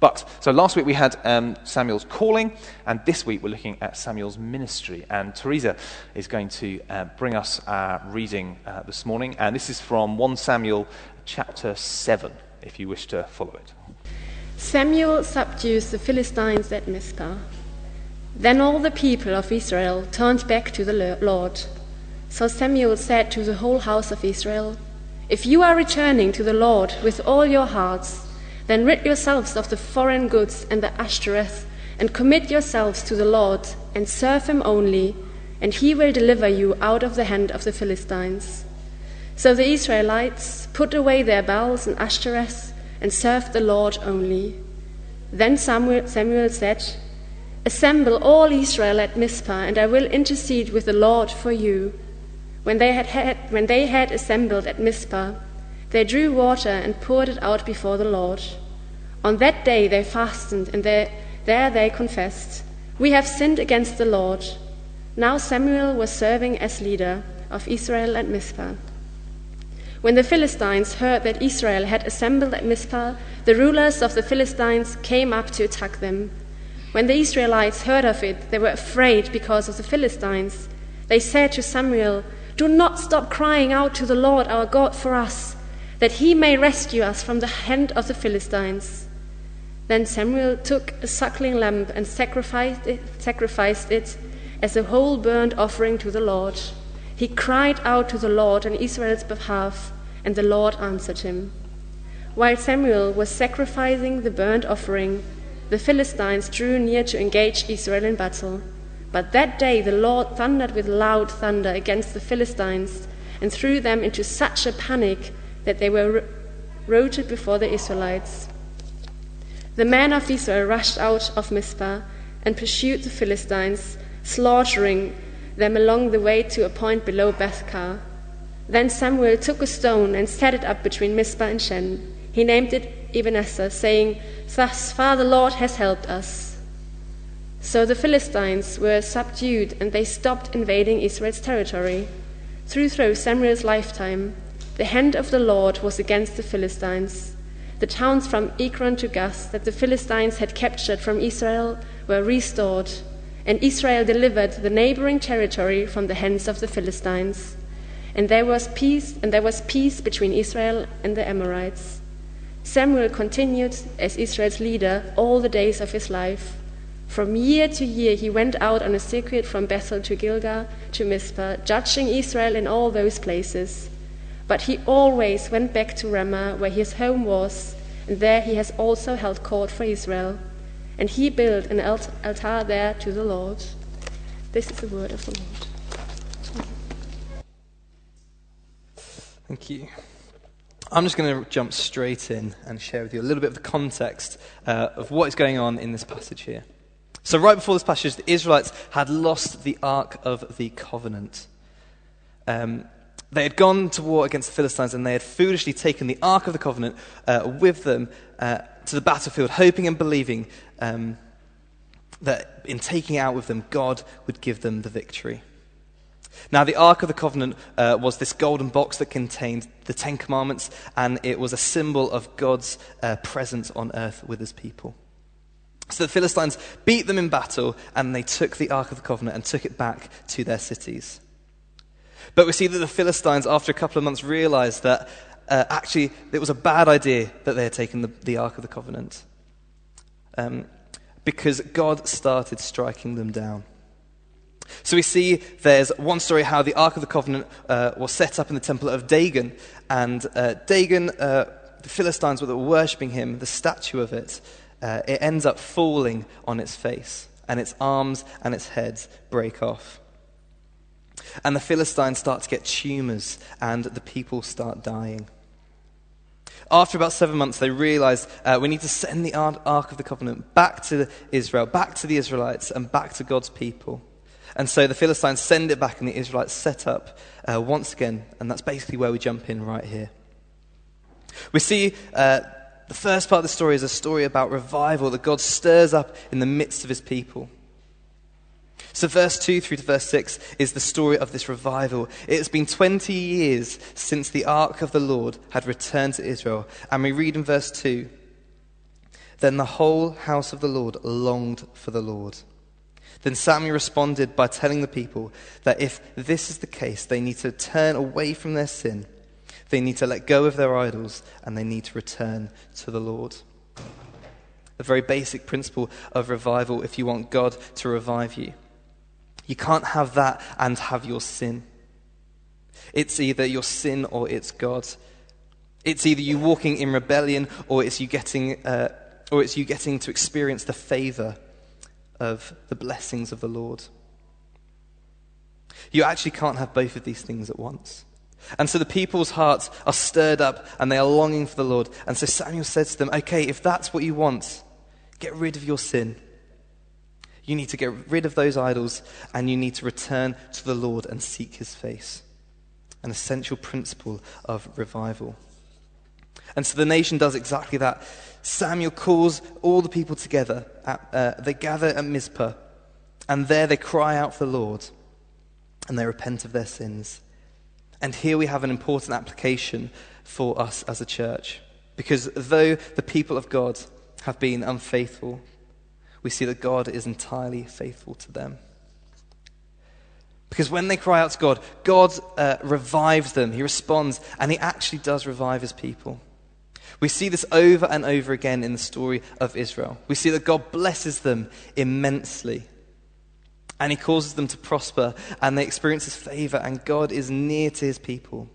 But, so last week we had um, Samuel's calling, and this week we're looking at Samuel's ministry. And Teresa is going to uh, bring us our reading uh, this morning, and this is from 1 Samuel chapter 7, if you wish to follow it. Samuel subdues the Philistines at Mizpah. Then all the people of Israel turned back to the Lord. So Samuel said to the whole house of Israel, If you are returning to the Lord with all your hearts, then rid yourselves of the foreign goods and the Ashtoreth, and commit yourselves to the Lord, and serve him only, and he will deliver you out of the hand of the Philistines. So the Israelites put away their Baals and Ashtoreths, and served the Lord only. Then Samuel, Samuel said, Assemble all Israel at Mizpah, and I will intercede with the Lord for you. When they had, had, when they had assembled at Mizpah, they drew water and poured it out before the Lord. On that day they fasted, and they, there they confessed, We have sinned against the Lord. Now Samuel was serving as leader of Israel at Mizpah. When the Philistines heard that Israel had assembled at Mizpah, the rulers of the Philistines came up to attack them. When the Israelites heard of it, they were afraid because of the Philistines. They said to Samuel, Do not stop crying out to the Lord our God for us that he may rescue us from the hand of the Philistines. Then Samuel took a suckling lamb and sacrificed it, sacrificed it as a whole burnt offering to the Lord. He cried out to the Lord on Israel's behalf, and the Lord answered him. While Samuel was sacrificing the burnt offering, the Philistines drew near to engage Israel in battle. But that day the Lord thundered with loud thunder against the Philistines and threw them into such a panic that they were routed before the Israelites. The men of Israel rushed out of Mizpah and pursued the Philistines, slaughtering them along the way to a point below Bethkar. Then Samuel took a stone and set it up between Mizpah and Shen. He named it Ebenezer, saying, Thus far the Lord has helped us. So the Philistines were subdued and they stopped invading Israel's territory. Through Samuel's lifetime, the hand of the Lord was against the Philistines. The towns from Ekron to Gath that the Philistines had captured from Israel were restored, and Israel delivered the neighboring territory from the hands of the Philistines. And there was peace, and there was peace between Israel and the Amorites. Samuel continued as Israel's leader all the days of his life. From year to year he went out on a circuit from Bethel to Gilgal to Mizpah, judging Israel in all those places. But he always went back to Ramah, where his home was, and there he has also held court for Israel. And he built an altar there to the Lord. This is the word of the Lord. Thank you. I'm just going to jump straight in and share with you a little bit of the context uh, of what is going on in this passage here. So, right before this passage, the Israelites had lost the Ark of the Covenant. Um, they had gone to war against the Philistines and they had foolishly taken the Ark of the Covenant uh, with them uh, to the battlefield, hoping and believing um, that in taking it out with them, God would give them the victory. Now, the Ark of the Covenant uh, was this golden box that contained the Ten Commandments, and it was a symbol of God's uh, presence on earth with his people. So the Philistines beat them in battle, and they took the Ark of the Covenant and took it back to their cities. But we see that the Philistines, after a couple of months, realized that uh, actually it was a bad idea that they had taken the, the Ark of the Covenant. Um, because God started striking them down. So we see there's one story how the Ark of the Covenant uh, was set up in the temple of Dagon, and uh, Dagon, uh, the Philistines were worshipping him, the statue of it, uh, it ends up falling on its face, and its arms and its heads break off. And the Philistines start to get tumors, and the people start dying. After about seven months, they realize uh, we need to send the Ark of the Covenant back to Israel, back to the Israelites, and back to God's people. And so the Philistines send it back, and the Israelites set up uh, once again. And that's basically where we jump in right here. We see uh, the first part of the story is a story about revival that God stirs up in the midst of his people. So, verse 2 through to verse 6 is the story of this revival. It has been 20 years since the ark of the Lord had returned to Israel. And we read in verse 2 Then the whole house of the Lord longed for the Lord. Then Samuel responded by telling the people that if this is the case, they need to turn away from their sin, they need to let go of their idols, and they need to return to the Lord. A very basic principle of revival if you want God to revive you. You can't have that and have your sin. It's either your sin or it's God. It's either you walking in rebellion or it's you getting, uh, or it's you getting to experience the favor of the blessings of the Lord. You actually can't have both of these things at once. And so the people's hearts are stirred up and they are longing for the Lord. And so Samuel says to them, Okay, if that's what you want, get rid of your sin. You need to get rid of those idols and you need to return to the Lord and seek his face. An essential principle of revival. And so the nation does exactly that. Samuel calls all the people together. At, uh, they gather at Mizpah, and there they cry out for the Lord, and they repent of their sins. And here we have an important application for us as a church. Because though the people of God have been unfaithful, we see that God is entirely faithful to them. Because when they cry out to God, God uh, revives them. He responds, and He actually does revive His people. We see this over and over again in the story of Israel. We see that God blesses them immensely. And he causes them to prosper, and they experience his favor, and God is near to his people.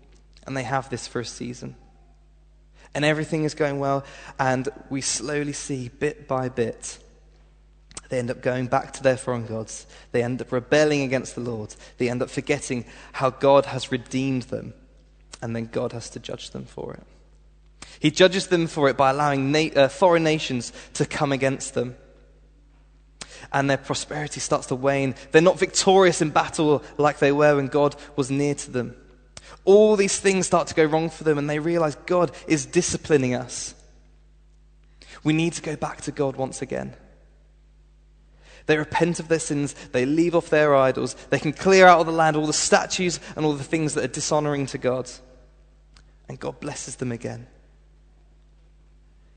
And they have this for a season. And everything is going well, and we slowly see, bit by bit, they end up going back to their foreign gods. They end up rebelling against the Lord. They end up forgetting how God has redeemed them, and then God has to judge them for it. He judges them for it by allowing na- uh, foreign nations to come against them. And their prosperity starts to wane. They're not victorious in battle like they were when God was near to them. All these things start to go wrong for them, and they realize God is disciplining us. We need to go back to God once again. They repent of their sins, they leave off their idols, they can clear out of the land all the statues and all the things that are dishonoring to God. And God blesses them again.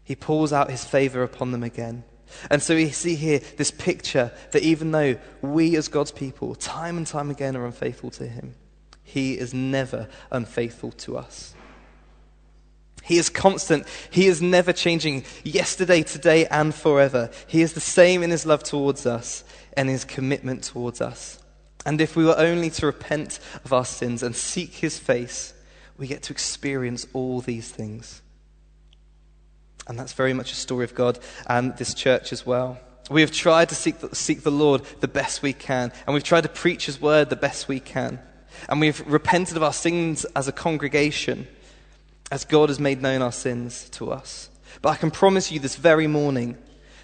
He pours out his favor upon them again. And so we see here this picture that even though we as God's people, time and time again, are unfaithful to him, he is never unfaithful to us. He is constant. He is never changing yesterday, today, and forever. He is the same in his love towards us and his commitment towards us. And if we were only to repent of our sins and seek his face, we get to experience all these things. And that's very much a story of God and this church as well. We have tried to seek the, seek the Lord the best we can, and we've tried to preach His word the best we can. And we've repented of our sins as a congregation, as God has made known our sins to us. But I can promise you this very morning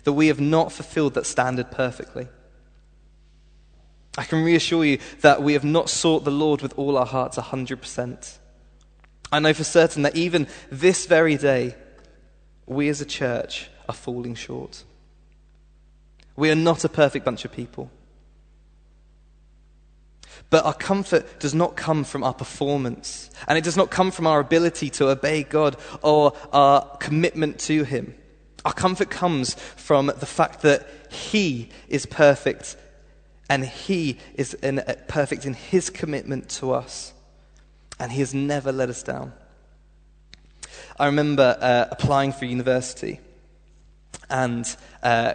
that we have not fulfilled that standard perfectly. I can reassure you that we have not sought the Lord with all our hearts 100%. I know for certain that even this very day, we as a church are falling short. We are not a perfect bunch of people. But our comfort does not come from our performance, and it does not come from our ability to obey God or our commitment to Him. Our comfort comes from the fact that He is perfect, and He is in, uh, perfect in His commitment to us, and He has never let us down. I remember uh, applying for university, and uh,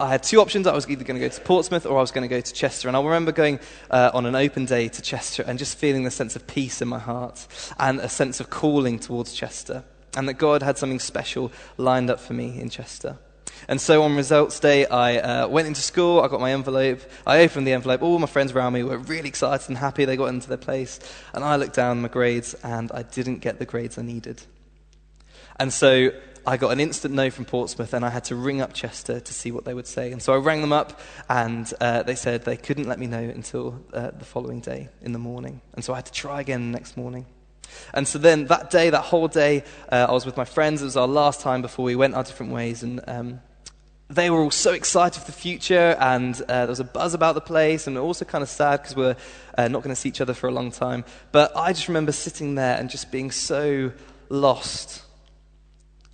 I had two options. I was either going to go to Portsmouth or I was going to go to Chester. And I remember going uh, on an open day to Chester and just feeling the sense of peace in my heart and a sense of calling towards Chester, and that God had something special lined up for me in Chester. And so on results day, I uh, went into school, I got my envelope, I opened the envelope, all my friends around me were really excited and happy they got into their place. And I looked down my grades and I didn't get the grades I needed. And so I got an instant no from Portsmouth and I had to ring up Chester to see what they would say. And so I rang them up and uh, they said they couldn't let me know until uh, the following day in the morning. And so I had to try again the next morning. And so then that day, that whole day, uh, I was with my friends. It was our last time before we went our different ways. And um, they were all so excited for the future, and uh, there was a buzz about the place, and also kind of sad because we we're uh, not going to see each other for a long time. But I just remember sitting there and just being so lost.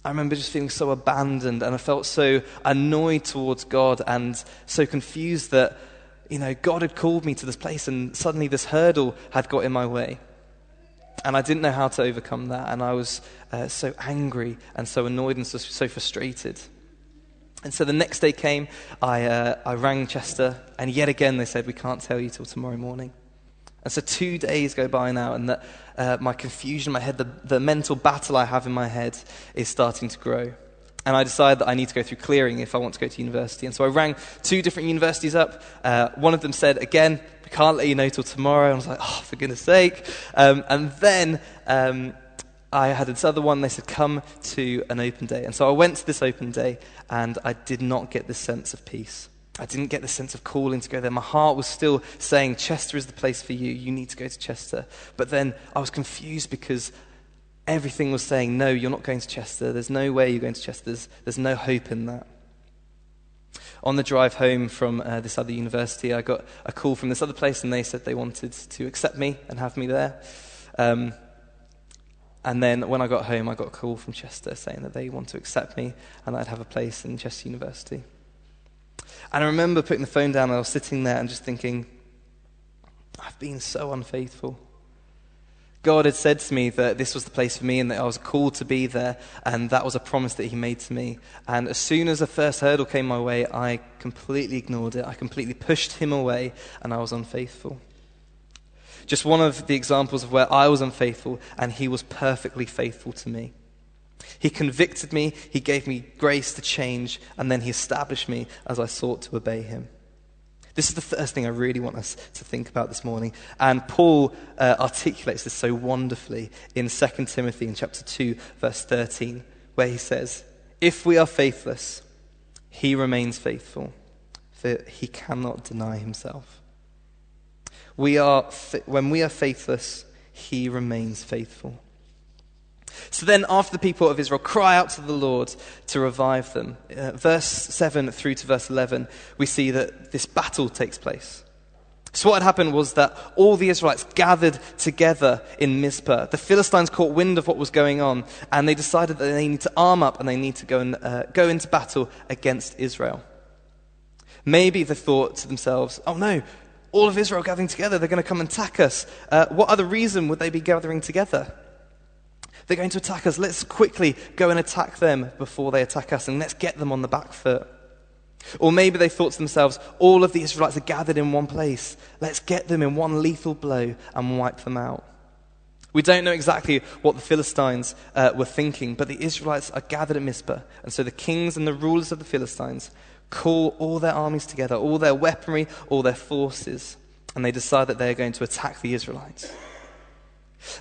I remember just feeling so abandoned and I felt so annoyed towards God and so confused that, you know, God had called me to this place and suddenly this hurdle had got in my way. And I didn't know how to overcome that. And I was uh, so angry and so annoyed and so, so, frustrated. And so the next day came, I, uh, I rang Chester, and yet again they said, We can't tell you till tomorrow morning. And so two days go by now, and that, uh, my confusion, in my head, the, the mental battle I have in my head is starting to grow. And I decided that I need to go through clearing if I want to go to university. And so I rang two different universities up. Uh, one of them said, again, we can't let you know till tomorrow. And I was like, oh, for goodness sake. Um, and then um, I had this other one. They said, come to an open day. And so I went to this open day, and I did not get this sense of peace. I didn't get the sense of calling to go there. My heart was still saying, Chester is the place for you. You need to go to Chester. But then I was confused because everything was saying, no, you're not going to Chester. There's no way you're going to Chester. There's, there's no hope in that. On the drive home from uh, this other university, I got a call from this other place, and they said they wanted to accept me and have me there. Um, and then when I got home, I got a call from Chester saying that they want to accept me and I'd have a place in Chester University. And I remember putting the phone down and I was sitting there and just thinking, I've been so unfaithful. God had said to me that this was the place for me and that I was called to be there, and that was a promise that He made to me. And as soon as the first hurdle came my way, I completely ignored it. I completely pushed Him away, and I was unfaithful. Just one of the examples of where I was unfaithful, and He was perfectly faithful to me. He convicted me, He gave me grace to change, and then He established me as I sought to obey Him. This is the first thing I really want us to think about this morning. And Paul uh, articulates this so wonderfully in 2 Timothy in chapter 2, verse 13, where he says, If we are faithless, he remains faithful, for he cannot deny himself. We are, when we are faithless, he remains faithful. So then, after the people of Israel cry out to the Lord to revive them, uh, verse 7 through to verse 11, we see that this battle takes place. So, what had happened was that all the Israelites gathered together in Mizpah. The Philistines caught wind of what was going on, and they decided that they need to arm up and they need to go, and, uh, go into battle against Israel. Maybe they thought to themselves, oh no, all of Israel gathering together, they're going to come and attack us. Uh, what other reason would they be gathering together? They're going to attack us. Let's quickly go and attack them before they attack us, and let's get them on the back foot. Or maybe they thought to themselves, all of the Israelites are gathered in one place. Let's get them in one lethal blow and wipe them out. We don't know exactly what the Philistines uh, were thinking, but the Israelites are gathered at Mizpah. And so the kings and the rulers of the Philistines call all their armies together, all their weaponry, all their forces, and they decide that they are going to attack the Israelites.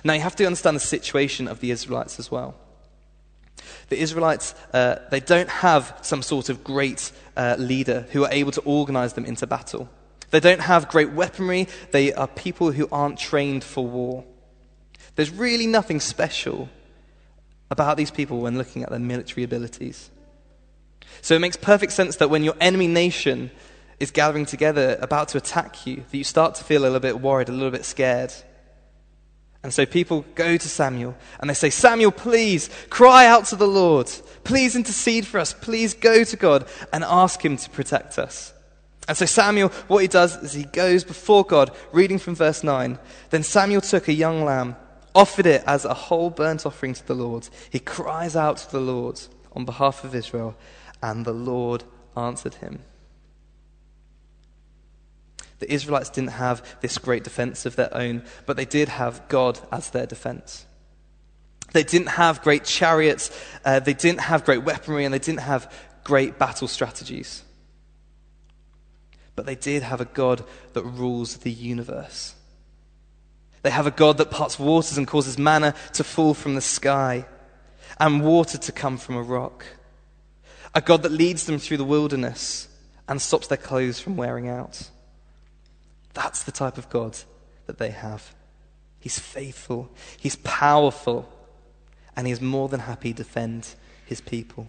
Now, you have to understand the situation of the Israelites as well. The Israelites, uh, they don't have some sort of great uh, leader who are able to organize them into battle. They don't have great weaponry. They are people who aren't trained for war. There's really nothing special about these people when looking at their military abilities. So it makes perfect sense that when your enemy nation is gathering together about to attack you, that you start to feel a little bit worried, a little bit scared. And so people go to Samuel and they say, Samuel, please cry out to the Lord. Please intercede for us. Please go to God and ask him to protect us. And so Samuel, what he does is he goes before God, reading from verse 9. Then Samuel took a young lamb, offered it as a whole burnt offering to the Lord. He cries out to the Lord on behalf of Israel, and the Lord answered him. The Israelites didn't have this great defense of their own, but they did have God as their defense. They didn't have great chariots, uh, they didn't have great weaponry, and they didn't have great battle strategies. But they did have a God that rules the universe. They have a God that parts waters and causes manna to fall from the sky and water to come from a rock. A God that leads them through the wilderness and stops their clothes from wearing out. That's the type of God that they have. He's faithful, He's powerful, and He's more than happy to defend His people.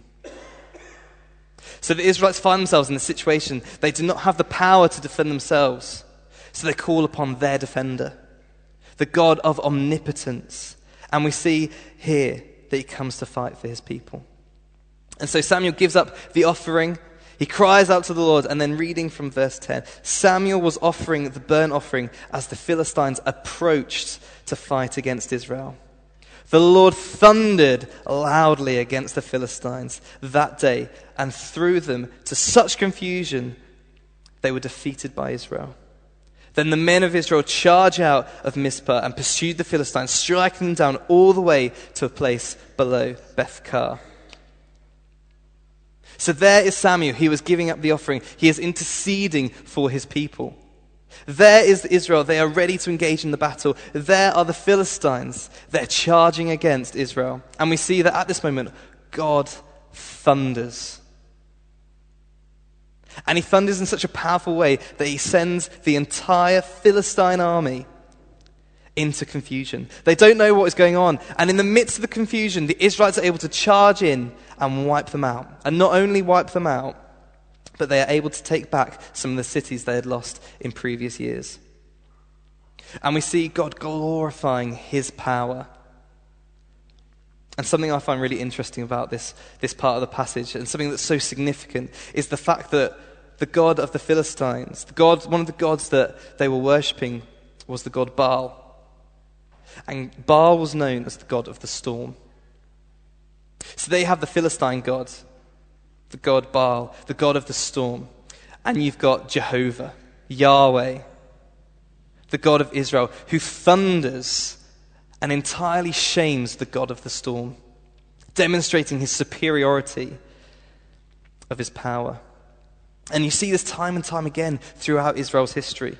So the Israelites find themselves in a situation they do not have the power to defend themselves. So they call upon their defender, the God of omnipotence. And we see here that he comes to fight for his people. And so Samuel gives up the offering. He cries out to the Lord, and then reading from verse 10 Samuel was offering the burnt offering as the Philistines approached to fight against Israel. The Lord thundered loudly against the Philistines that day and threw them to such confusion they were defeated by Israel. Then the men of Israel charged out of Mizpah and pursued the Philistines, striking them down all the way to a place below Bethkar. So there is Samuel. He was giving up the offering. He is interceding for his people. There is Israel. They are ready to engage in the battle. There are the Philistines. They're charging against Israel. And we see that at this moment, God thunders. And he thunders in such a powerful way that he sends the entire Philistine army into confusion. They don't know what is going on. And in the midst of the confusion, the Israelites are able to charge in and wipe them out. And not only wipe them out, but they are able to take back some of the cities they had lost in previous years. And we see God glorifying his power. And something I find really interesting about this, this part of the passage, and something that's so significant, is the fact that the God of the Philistines, the God, one of the gods that they were worshipping, was the god Baal. And Baal was known as the god of the storm. So they have the Philistine god, the god Baal, the god of the storm. And you've got Jehovah, Yahweh, the God of Israel, who thunders and entirely shames the God of the storm, demonstrating his superiority of his power. And you see this time and time again throughout Israel's history.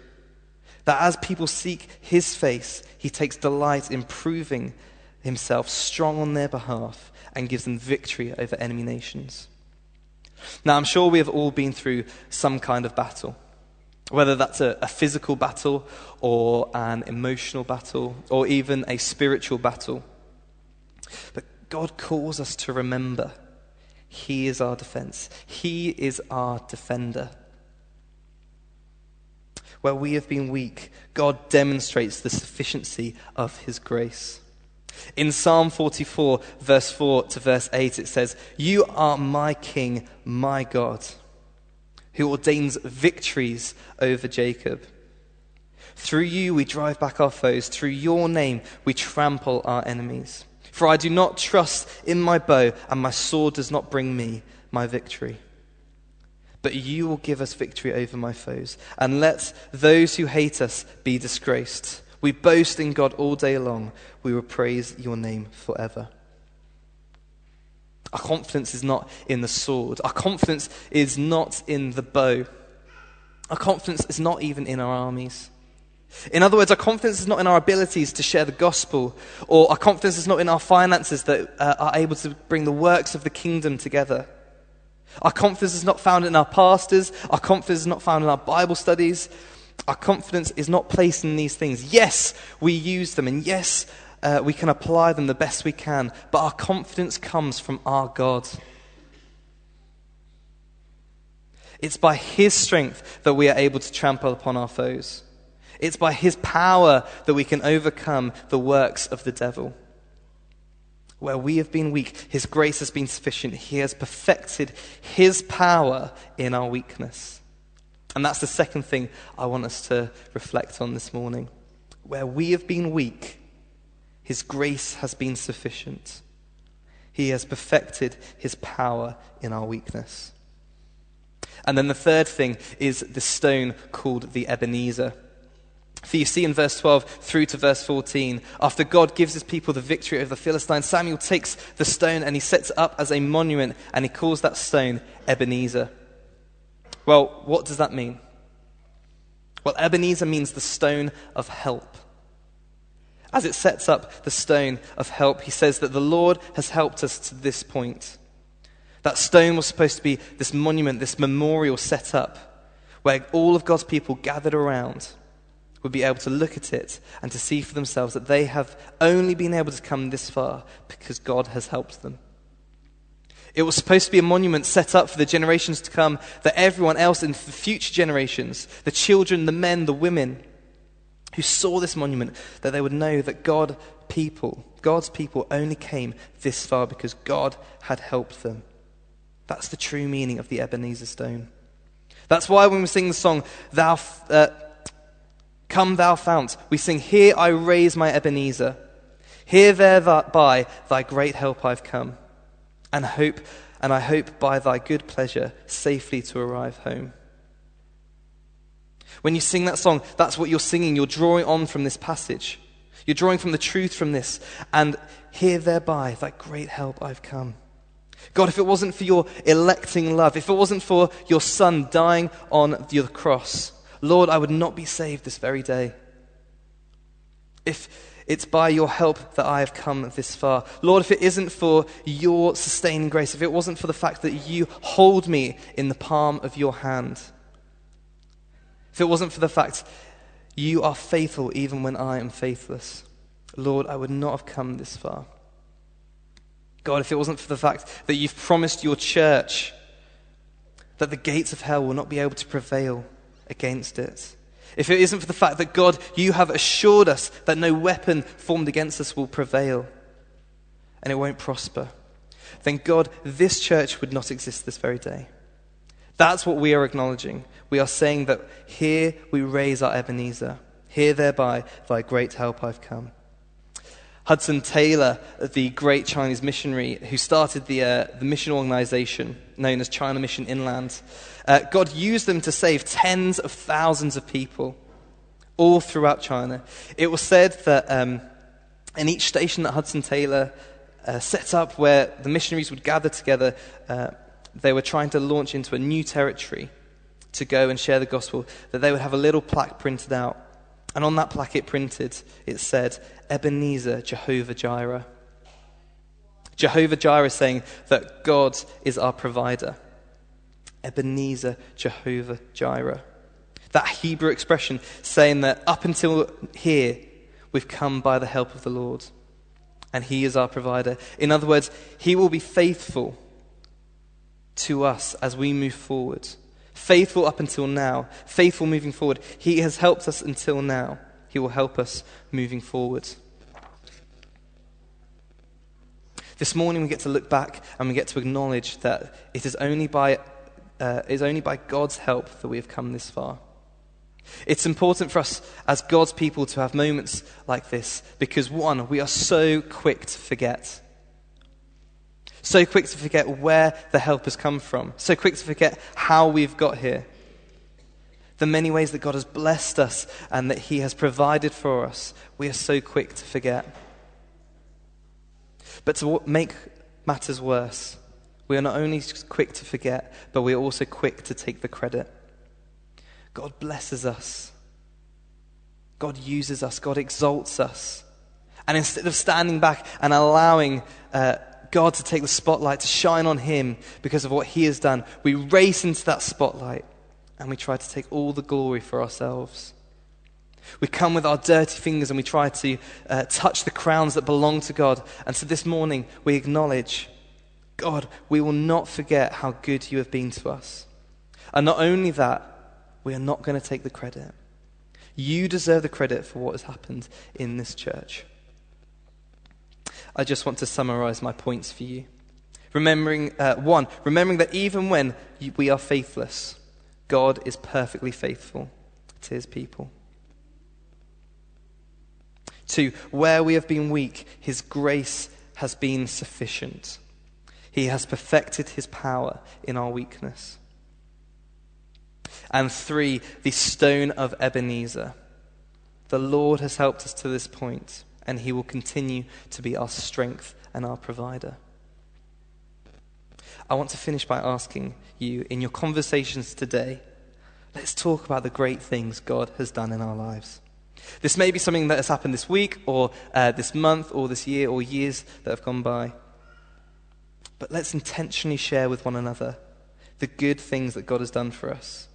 That as people seek his face, he takes delight in proving himself strong on their behalf and gives them victory over enemy nations. Now, I'm sure we have all been through some kind of battle, whether that's a, a physical battle or an emotional battle or even a spiritual battle. But God calls us to remember He is our defense, He is our defender. Where we have been weak, God demonstrates the sufficiency of His grace. In Psalm 44, verse 4 to verse 8, it says, You are my king, my God, who ordains victories over Jacob. Through you we drive back our foes. Through your name we trample our enemies. For I do not trust in my bow, and my sword does not bring me my victory. But you will give us victory over my foes, and let those who hate us be disgraced. We boast in God all day long. We will praise your name forever. Our confidence is not in the sword. Our confidence is not in the bow. Our confidence is not even in our armies. In other words, our confidence is not in our abilities to share the gospel, or our confidence is not in our finances that uh, are able to bring the works of the kingdom together. Our confidence is not found in our pastors. Our confidence is not found in our Bible studies. Our confidence is not placed in these things. Yes, we use them, and yes, uh, we can apply them the best we can, but our confidence comes from our God. It's by His strength that we are able to trample upon our foes. It's by His power that we can overcome the works of the devil. Where we have been weak, His grace has been sufficient. He has perfected His power in our weakness. And that's the second thing I want us to reflect on this morning. Where we have been weak, His grace has been sufficient. He has perfected His power in our weakness. And then the third thing is the stone called the Ebenezer. For you see in verse 12 through to verse 14, after God gives his people the victory over the Philistines, Samuel takes the stone and he sets it up as a monument and he calls that stone Ebenezer. Well, what does that mean? Well, Ebenezer means the stone of help. As it sets up the stone of help, he says that the Lord has helped us to this point. That stone was supposed to be this monument, this memorial set up, where all of God's people gathered around would be able to look at it and to see for themselves that they have only been able to come this far because God has helped them. It was supposed to be a monument set up for the generations to come, that everyone else in the future generations, the children, the men, the women, who saw this monument, that they would know that God people, God's people only came this far because God had helped them. That's the true meaning of the Ebenezer stone. That's why when we sing the song, Thou, uh, Come Thou Fount, we sing, Here I raise my Ebenezer. Here thereby thy great help I've come, and hope, and I hope by thy good pleasure safely to arrive home. When you sing that song, that's what you're singing. You're drawing on from this passage. You're drawing from the truth from this. And here thereby thy great help I've come. God, if it wasn't for your electing love, if it wasn't for your Son dying on the cross, Lord, I would not be saved this very day. If it's by your help that I have come this far. Lord, if it isn't for your sustaining grace, if it wasn't for the fact that you hold me in the palm of your hand, if it wasn't for the fact you are faithful even when I am faithless, Lord, I would not have come this far. God, if it wasn't for the fact that you've promised your church that the gates of hell will not be able to prevail against it, if it isn't for the fact that God, you have assured us that no weapon formed against us will prevail and it won't prosper, then God, this church would not exist this very day. That's what we are acknowledging. We are saying that here we raise our Ebenezer. Here, thereby, thy great help I've come. Hudson Taylor, the great Chinese missionary who started the, uh, the mission organization known as China Mission Inland, uh, God used them to save tens of thousands of people all throughout China. It was said that um, in each station that Hudson Taylor uh, set up where the missionaries would gather together, uh, they were trying to launch into a new territory to go and share the gospel, that they would have a little plaque printed out and on that plaque it printed, it said, Ebenezer, Jehovah Jireh. Jehovah Jireh saying that God is our provider. Ebenezer, Jehovah Jireh. That Hebrew expression saying that up until here, we've come by the help of the Lord. And He is our provider. In other words, He will be faithful to us as we move forward faithful up until now, faithful moving forward. He has helped us until now. He will help us moving forward. This morning we get to look back and we get to acknowledge that it is only by, uh, it is only by God's help that we have come this far. It's important for us as God's people to have moments like this because, one, we are so quick to forget. So quick to forget where the help has come from. So quick to forget how we've got here. The many ways that God has blessed us and that He has provided for us, we are so quick to forget. But to make matters worse, we are not only quick to forget, but we are also quick to take the credit. God blesses us. God uses us. God exalts us. And instead of standing back and allowing uh, God to take the spotlight, to shine on Him because of what He has done. We race into that spotlight and we try to take all the glory for ourselves. We come with our dirty fingers and we try to uh, touch the crowns that belong to God. And so this morning we acknowledge, God, we will not forget how good you have been to us. And not only that, we are not going to take the credit. You deserve the credit for what has happened in this church. I just want to summarize my points for you. Remembering, uh, one, remembering that even when we are faithless, God is perfectly faithful to his people. Two, where we have been weak, his grace has been sufficient. He has perfected his power in our weakness. And three, the stone of Ebenezer. The Lord has helped us to this point and He will continue to be our strength and our provider. I want to finish by asking you, in your conversations today, let's talk about the great things God has done in our lives. This may be something that has happened this week, or uh, this month, or this year, or years that have gone by. But let's intentionally share with one another the good things that God has done for us.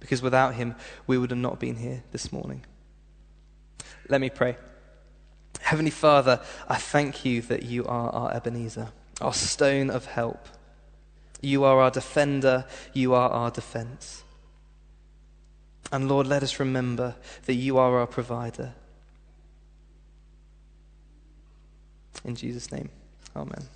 Because without Him, we would have not been here this morning. Let me pray. Heavenly Father, I thank you that you are our Ebenezer, our stone of help. You are our defender, you are our defense. And Lord, let us remember that you are our provider. In Jesus' name, amen.